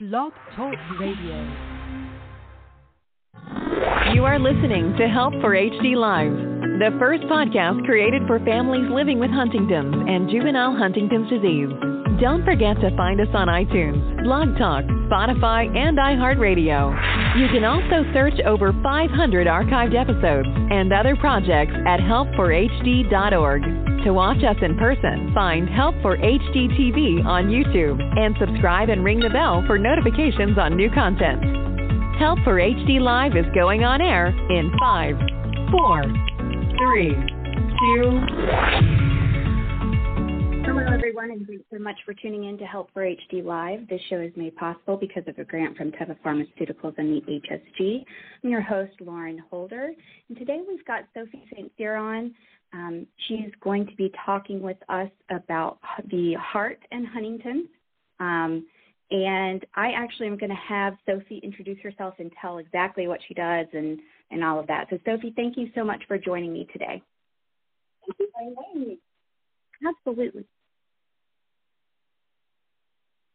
Blog Talk Radio. You are listening to Help for HD Live, the first podcast created for families living with Huntington's and juvenile Huntington's disease. Don't forget to find us on iTunes, Blog Talk, Spotify, and iHeartRadio. You can also search over 500 archived episodes and other projects at helpforhd.org. To watch us in person, find Help for HD TV on YouTube and subscribe and ring the bell for notifications on new content. Help for HD Live is going on air in 5, 4, 3, 2, Hello, everyone, and thanks so much for tuning in to Help for HD Live. This show is made possible because of a grant from Teva Pharmaceuticals and the HSG. I'm your host, Lauren Holder, and today we've got Sophie St. Cyr on. Um, she's going to be talking with us about the heart and Huntington's. Um, and I actually am going to have Sophie introduce herself and tell exactly what she does and, and all of that. So, Sophie, thank you so much for joining me today. Thank you for inviting me. Absolutely.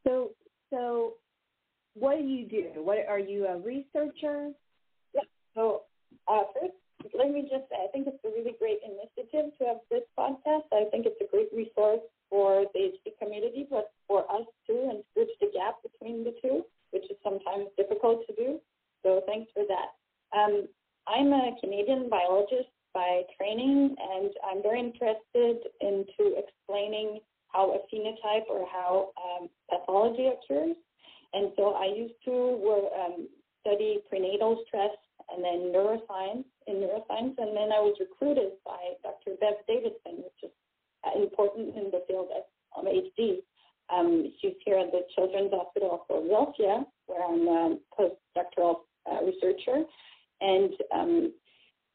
So, so what do you do? What are you a researcher? Yeah. So, uh, first, let me just say, I think it's a really great initiative to have this podcast. I think it's a great resource for the HD community, but for us too, and bridge the gap between the two, which is sometimes difficult to do. So, thanks for that. Um, I'm a Canadian biologist by training, and I'm very interested into explaining how a phenotype or how um, pathology occurs. And so I used to work, um, study prenatal stress and then neuroscience in neuroscience. And then I was recruited by Dr. Bev Davidson, which is uh, important in the field of um, HD. Um, she's here at the Children's Hospital of Philadelphia, where I'm a um, postdoctoral uh, researcher. And um,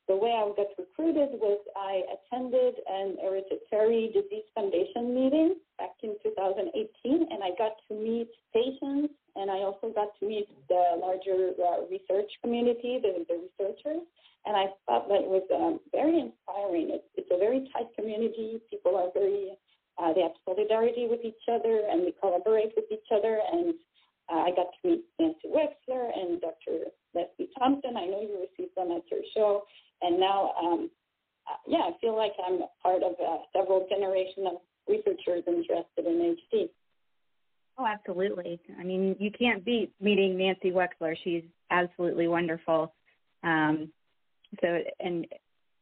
the way I got recruited was I attended an hereditary disease foundation meeting back in 2018, and I got to meet patients, and I also got to meet the larger uh, research community, the, the researchers, and I thought that was um, very inspiring. It's, it's a very tight community. People are very, uh, they have solidarity with each other, and we collaborate with each other, and uh, I got to meet Nancy Wexler and Dr. Leslie Thompson. I know you received them at your show and now, um, uh, yeah, I feel like I'm part of uh, several generations of researchers interested in HD. Oh, absolutely. I mean, you can't beat meeting Nancy Wexler. She's absolutely wonderful. Um, so, and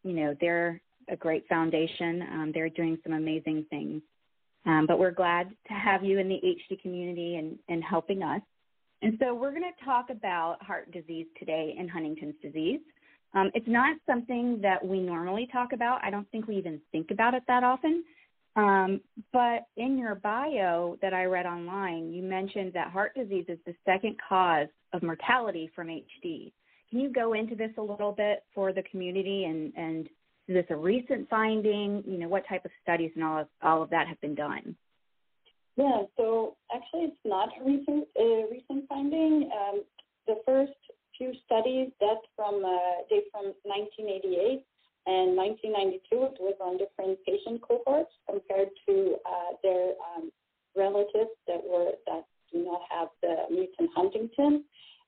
you know, they're a great foundation. Um, they're doing some amazing things. Um, but we're glad to have you in the HD community and, and helping us. And so we're going to talk about heart disease today and Huntington's disease. Um, it's not something that we normally talk about. I don't think we even think about it that often. Um, but in your bio that I read online, you mentioned that heart disease is the second cause of mortality from HD. Can you go into this a little bit for the community and, and is this a recent finding? You know, what type of studies and all of, all of that have been done? Yeah, so actually it's not a recent, recent finding. Um, the first few studies that from uh, 1988 and 1992. It was on different patient cohorts compared to uh, their um, relatives that were that do not have the mutant huntingtin.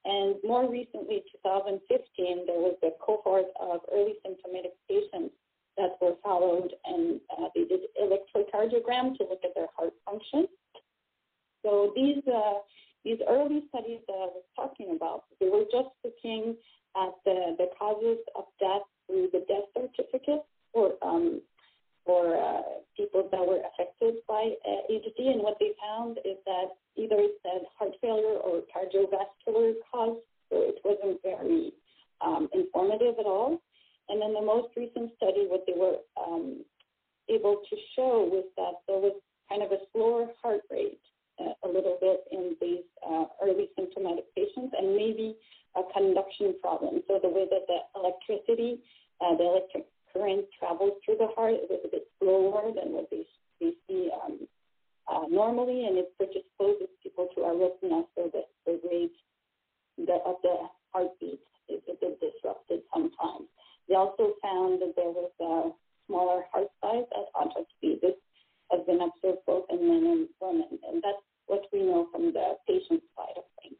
And more recently, 2015, there was a cohort of early symptomatic patients that were followed, and uh, they did electrocardiogram to look at their heart function. So these uh, these early studies that I was talking about, they were just looking at the, the causes of death through the death certificate for um, for uh, people that were affected by uh, HD, and they found is that either it said heart failure or cardiovascular cause, so it wasn't very um, informative at all. And then the most recent study, what they were um, able to show was that there was kind of a slower heart rate a little bit in these uh, early symptomatic patients and maybe a conduction problem. So the way that the electricity, uh, the electric current travels through the heart is a bit slower than what they, they see um, uh, normally, and it predisposes people to arrhythmia, so that the rate the, of the heartbeat is a bit disrupted sometimes. They also found that there was a smaller heart size at autopsy. speed. This has been observed both in men and women, and that's what we know from the patient side of things.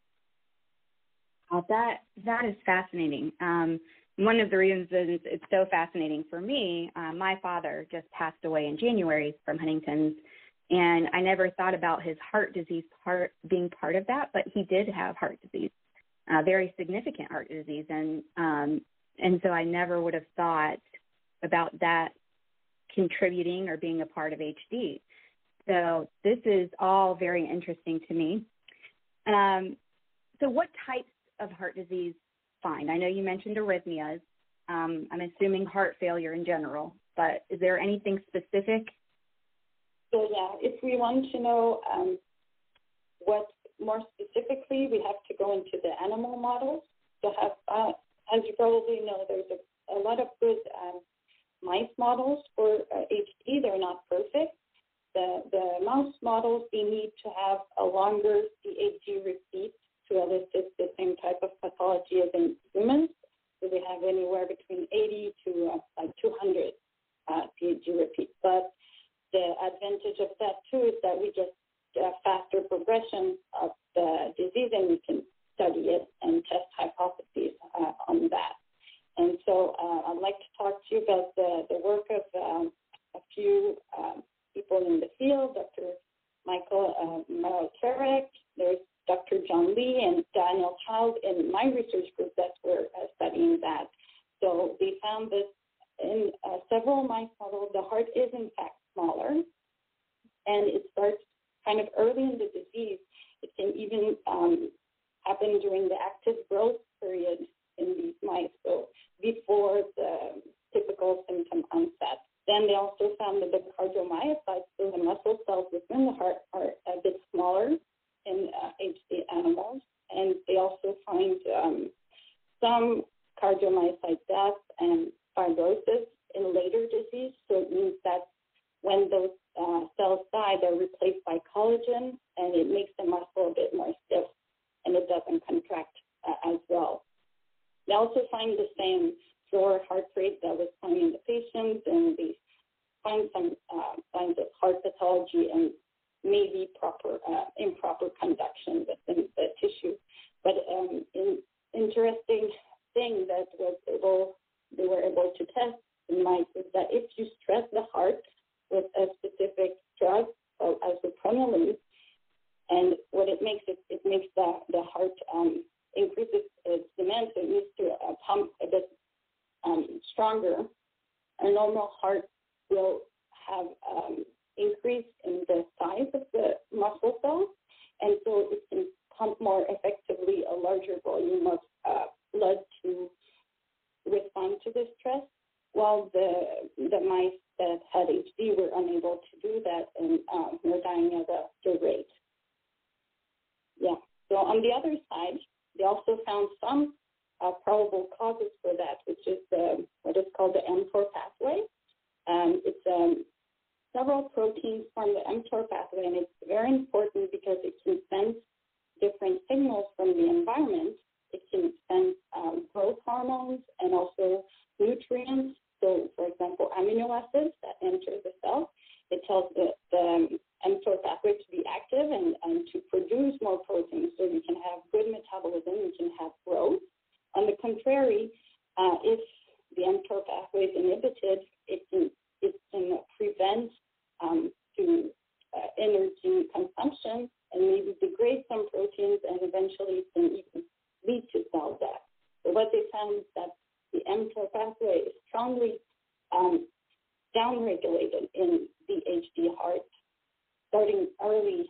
Well, that that is fascinating. Um, one of the reasons it's so fascinating for me, uh, my father just passed away in January from Huntington's, and I never thought about his heart disease part being part of that, but he did have heart disease, uh, very significant heart disease, and um, and so I never would have thought about that contributing or being a part of HD. So this is all very interesting to me. Um, so, what types of heart disease find? I know you mentioned arrhythmias. Um, I'm assuming heart failure in general, but is there anything specific? So, yeah, if we want to know um, what more specifically, we have to go into the animal models to have, uh, as you probably know, there's a, a lot of good um, mice models for uh, HD. They're not perfect. The, the mouse models, they need to have a longer CAG repeat to elicit the same type of pathology as in humans. So they have anywhere between 80 to uh, like 200 uh, repeats. But the advantage of that too is that we get faster progression of the disease and we can study it and test hypotheses uh, on that. And so uh, I'd like to talk to you about the, the work of um, a few um, people in the field, Dr. Michael uh, Mielcarek, there's Dr. John Lee and Daniel Child in my research group that were uh, studying that. So they found that in uh, several mice models, the heart is in fact smaller, and it starts kind of early in the disease. It can even um, happen during the active growth period in these mice, so before the typical symptom onset. Then they also found that the cardiomyocytes, so the muscle cells within the heart, are a bit smaller in uh, HD animals. And they also find um, some cardiomyocyte death and fibrosis in later disease. So it means that when those uh, cells die, they're replaced by collagen, and it makes the muscle a bit more stiff, and it doesn't contract uh, as well. They also find the same slower heart rate that was found in the patients, and they find some uh, signs of heart pathology and maybe proper uh, improper conduction within the tissue. But um, an interesting thing that was able they were able to test in mice is that if you stress the heart with a specific drug, uh, as the pronoline, and what it makes it it makes the the heart um, increases its demand, so it needs to uh, pump a bit um, stronger. A normal heart will have um, increase in the size of the muscle cells, and so it can pump more effectively a larger volume of uh, blood to respond to the stress, while the the mice that had HD were unable to do that and um, were dying at a slow rate. Yeah. So on the other side, they also found some uh, probable causes for that, which is the, what is called the mTOR pathway. Um, it's um, several proteins form the mTOR pathway, and it's very important because it can sense different signals from the environment. It can sense um, growth hormones and also nutrients. So, for example, amino acids that enter the cell. It tells the, the mTOR pathway to be active and, and to produce more protein so you can have good metabolism, you can have growth. On the contrary, uh, if the mTOR pathway is inhibited, it can, it can prevent um, to uh, energy consumption and maybe degrade some proteins and eventually can even lead to cell death. So what they found is that the mTOR pathway is strongly um, downregulated in the HD heart starting early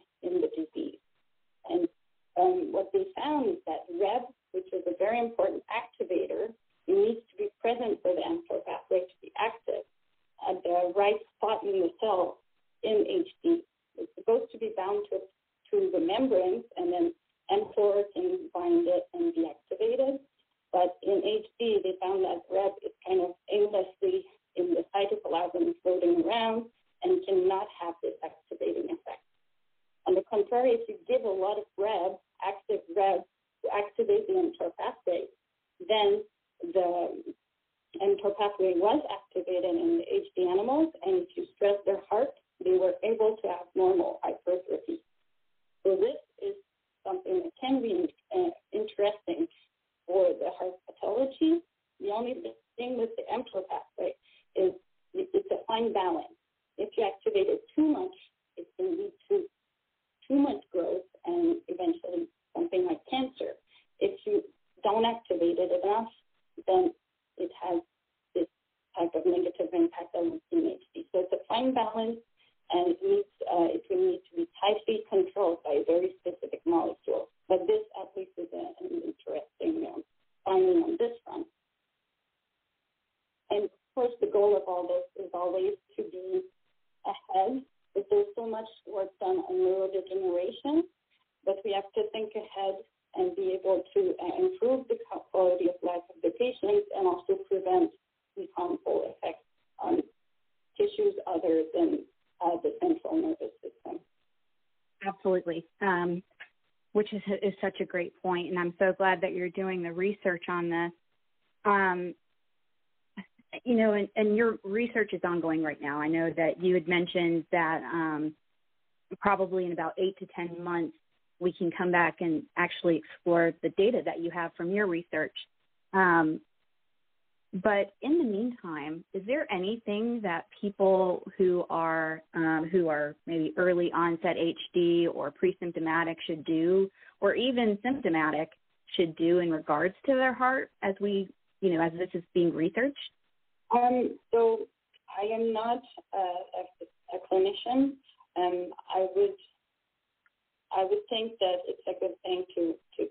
the mTOR pathway was activated in the HD animals, and if you stress their heart, they were able to have normal hypertrophy. So this is something that can be uh, interesting for the heart pathology. The only thing with the mTOR pathway is it's a fine balance. If you activate it too much, it can lead to too much growth and eventually something like cancer. If you don't activate it enough, then it has this type of negative impact that we see. So it's a fine balance, and it needs uh, it will need to be tightly controlled by a very specific molecule. But this, at least, is a, an interesting um, finding on this front. And of course, the goal of all this is always to be ahead. But there's so much work done on neurodegeneration, but we have to think ahead and be able to uh, improve the quality of life of the patients and also prevent the harmful effects on tissues other than uh, the central nervous system. Absolutely. Um, which is, is such a great point, and I'm so glad that you're doing the research on this. Um, you know, and, and, your research is ongoing right now. I know that you had mentioned that um, probably in about eight to ten months we can come back and actually explore the data that you have from your research. Um, but in the meantime, is there anything that people who are um, who are maybe early onset HD or pre-symptomatic should do, or even symptomatic should do in regards to their heart as we, you know, as this is being researched? Um, so I am not a, a, a clinician. Um, I would I would think that it's a good thing to to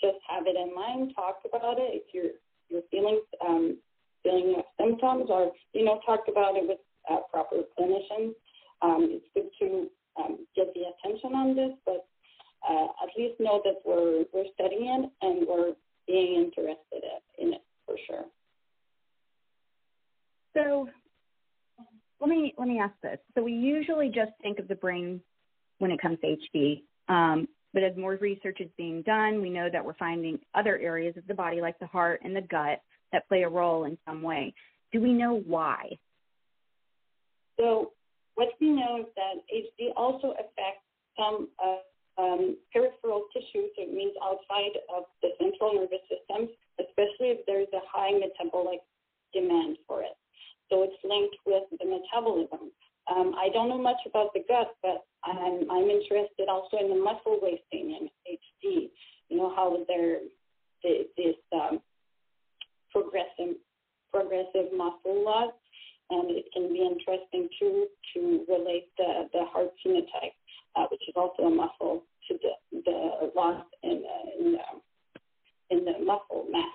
just have it in mind, talk about it. If you're your feelings, um, feeling symptoms, or you know, talk about it with uh, proper clinicians. Um, it's good to um, get the attention on this, but uh, at least know that we're we're studying it and we're being interested in it for sure. So let me let me ask this. So we usually just think of the brain when it comes to HD. Um, but as more research is being done, we know that we're finding other areas of the body, like the heart and the gut, that play a role in some way. Do we know why? So, what we know is that HD also affects some uh, um, peripheral tissues, it means outside of the central nervous system, especially if there's a high metabolic demand for it. So, it's linked with the metabolism. Um, I don't know much about the gut, but I'm, I'm interested also in the muscle wasting in HD. You know how there this um, progressive progressive muscle loss, and it can be interesting too to relate the the heart phenotype, uh, which is also a muscle, to the the loss in uh, in, the, in the muscle mass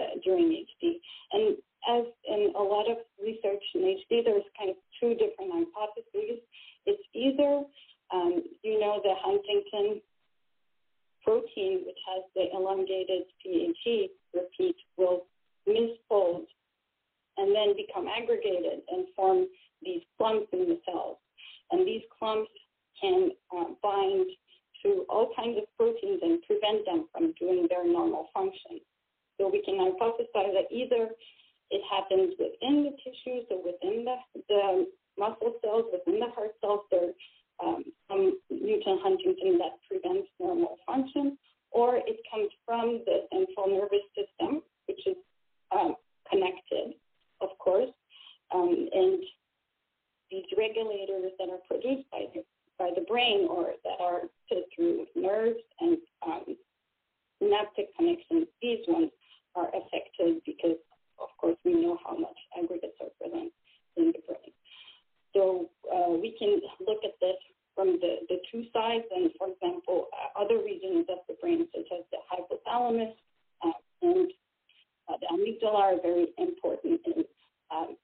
uh, during HD. And as in a lot of research in HD, there's kind of two different hypotheses. It's either, um, you know, the huntingtin protein, which has the elongated CAG repeat, will misfold and then become aggregated and form these clumps in the cells. And these clumps can uh, bind to all kinds of proteins and prevent them from doing their normal function. So we can hypothesize that either it happens within the tissues or within the, the muscle cells, within the heart cells. There's um, some mutant huntingtin that prevents normal function, or it comes from the central nervous system, which is um, connected, of course, um, and these regulators that are produced by the, by the brain or that are through nerves and um, synaptic connections, these ones are affected because of course, we know how much aggregates are present in the brain. So uh, we can look at this from the, the two sides, and for example, uh, other regions of the brain, such as the hypothalamus uh, and uh, the amygdala, are very important in um,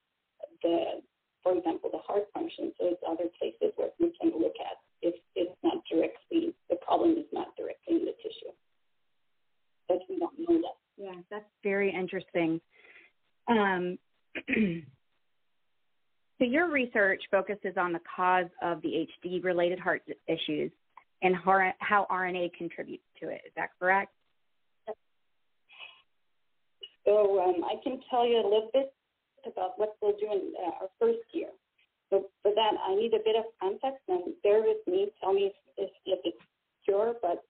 the, for example, the heart function. So it's other places where we can look at if it's not directly, the problem is not directly in the tissue. But we don't know that. Yeah, that's very interesting. Um, so your research focuses on the cause of the HD-related heart issues and how RNA contributes to it. Is that correct? So um, I can tell you a little bit about what we'll do in uh, our first year. So for that, I need a bit of context, and bear with me. Tell me if, if it's pure, but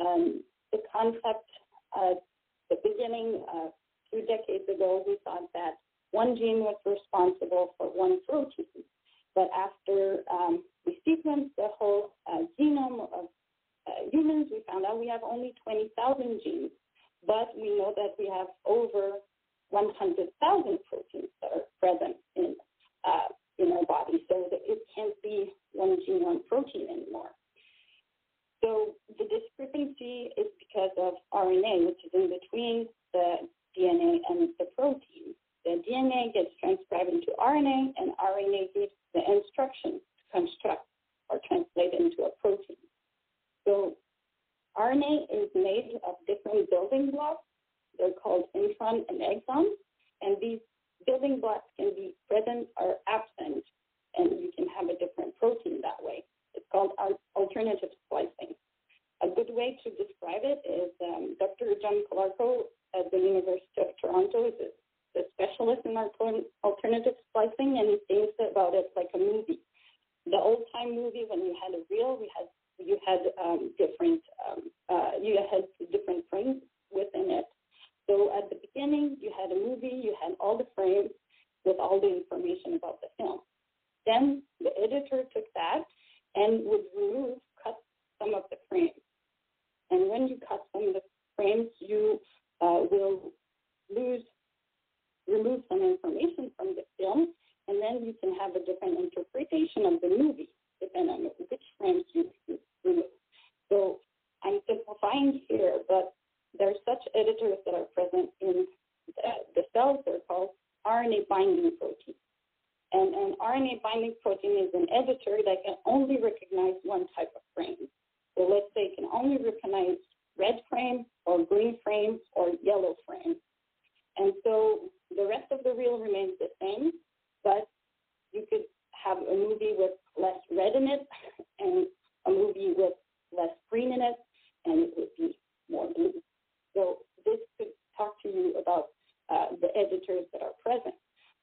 um, the concept at the beginning uh, two decades ago, we thought that one gene was responsible for one protein. But after um, we sequenced the whole uh, genome of uh, humans, we found out we have only 20,000 genes. but we know that we have over 100,000 proteins that are present in uh, in our body, so that it can't be one gene, one protein anymore. So the discrepancy is because of RNA, which is in between the DNA and the protein. The DNA gets transcribed into RNA, and RNA gives the instruction to construct or translate into a protein. So RNA is made of different building blocks. They're called intron and exon, and these building blocks can be present or absent, and you can have a different protein that way. It's called alternative splicing. A good way to describe it is um, Dr. John Calarco at the University of Toronto is a specialist in alternative splicing, and he thinks about it like a movie. The old time movie, when you had a reel, we had you had um, different um, uh, you had different frames within it. So at the beginning, you had a movie, you had all the frames with all the information about the film. Then the editor took that and would remove, cut some of the frames. And when you cut some of the frames, you uh, will lose, remove some information from the film, and then you can have a different interpretation of the movie depending on which frames you remove. So I'm simplifying here, but there are such editors that are present in the, the. They're called RNA binding proteins. And an RNA binding protein is an editor that can only recognize one type of frame. So let's say it can only recognize red frame or green frame or yellow frame. And so the rest of the reel remains the same, but you could have a movie with less red in it and a movie with less green in it, and it would be more blue. So this could talk to you about uh, the editors that are present.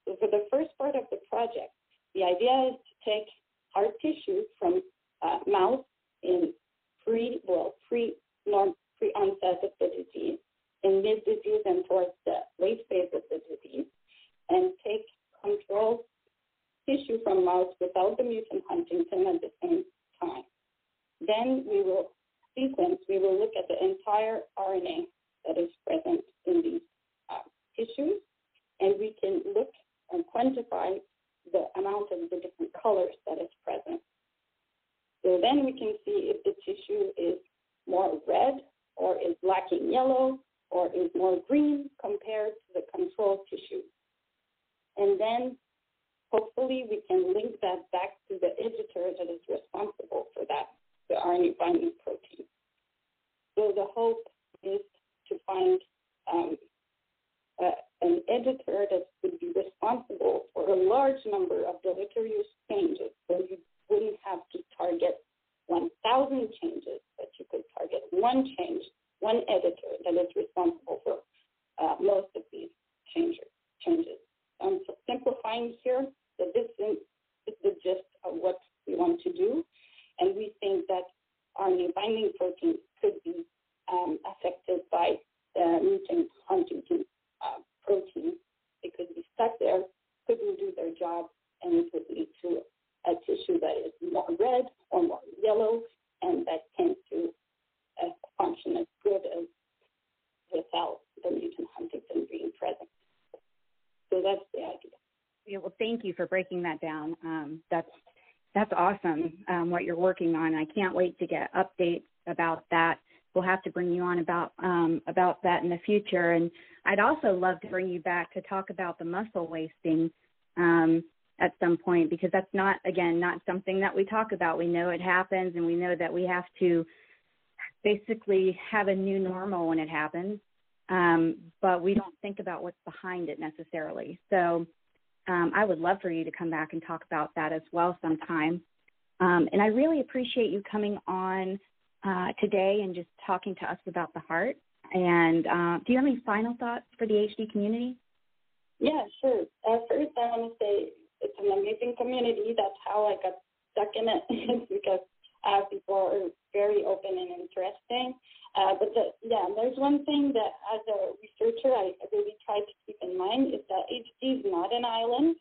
So for the first part of the project, the idea is to take hard tissue from uh, mouse in pre well pre norm pre onset of the disease, in and towards the late phase of the disease, and take control tissue from mouse without the mutant huntingtin at the same time. Then we will sequence, we will look at the entire RNA that is present in these uh, tissues, and we can look and quantify the amount of the different colors that is present. So then we can see if the tissue is more red or is lacking yellow or is more green compared to the control tissue. And then hopefully we can link that back to the editor that is responsible for that, the RNA binding protein. So the hope is to find um, an editor that would be responsible for a large number of deleterious changes. So you wouldn't have to target 1,000 changes, but you could target one change, one editor that is responsible for uh, most of these changes. changes. I'm simplifying here, that this is the gist of what we want to do. And we think that RNA binding protein could be um, affected by the mutant huntingtin uh, protein. It could be stuck there, couldn't do their job, and it would lead to a tissue that is more red or more yellow, and that tends to uh, function as good as without the mutant huntingtin being present. So that's the idea. Yeah, well, thank you for breaking that down. Um, that's that's awesome um, what you're working on. I can't wait to get updates about that. We'll have to bring you on about um, about that in the future. And I'd also love to bring you back to talk about the muscle wasting um, at some point because that's not again not something that we talk about. We know it happens, and we know that we have to basically have a new normal when it happens. Um, but we don't think about what's behind it necessarily. So um, I would love for you to come back and talk about that as well sometime. Um, and I really appreciate you coming on uh, today and just talking to us about the heart. And uh, do you have any final thoughts for the HD community? Yeah, sure. Uh, first, I want to say it's an amazing community. That's how I got stuck in it because uh, people are very open and interesting. Uh, but the, yeah, there's one thing that as a researcher I really try to keep in mind is that HD is not an island.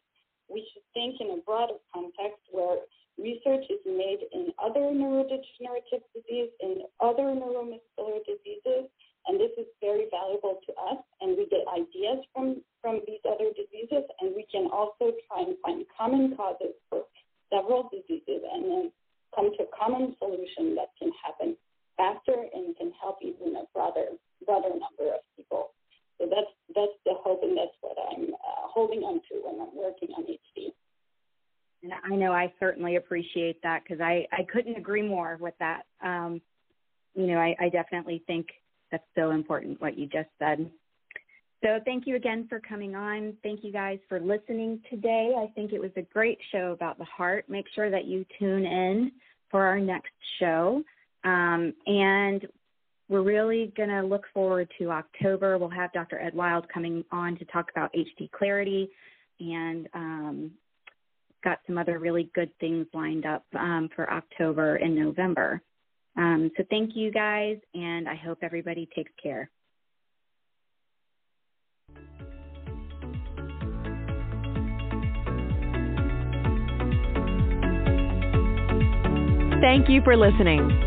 We should think in a broader context where research is made in other neurodegenerative disease, in other neuromuscular diseases, and this is very valuable to us, and we get I certainly appreciate that because I I couldn't agree more with that. Um, you know, I, I definitely think that's so important what you just said. So thank you again for coming on. Thank you guys for listening today. I think it was a great show about the heart. Make sure that you tune in for our next show. Um, and we're really going to look forward to October. We'll have Dr. Ed Wild coming on to talk about HD clarity and um, got some other really good things lined up um, for October and November. Um, so thank you guys, and I hope everybody takes care. Thank you for listening.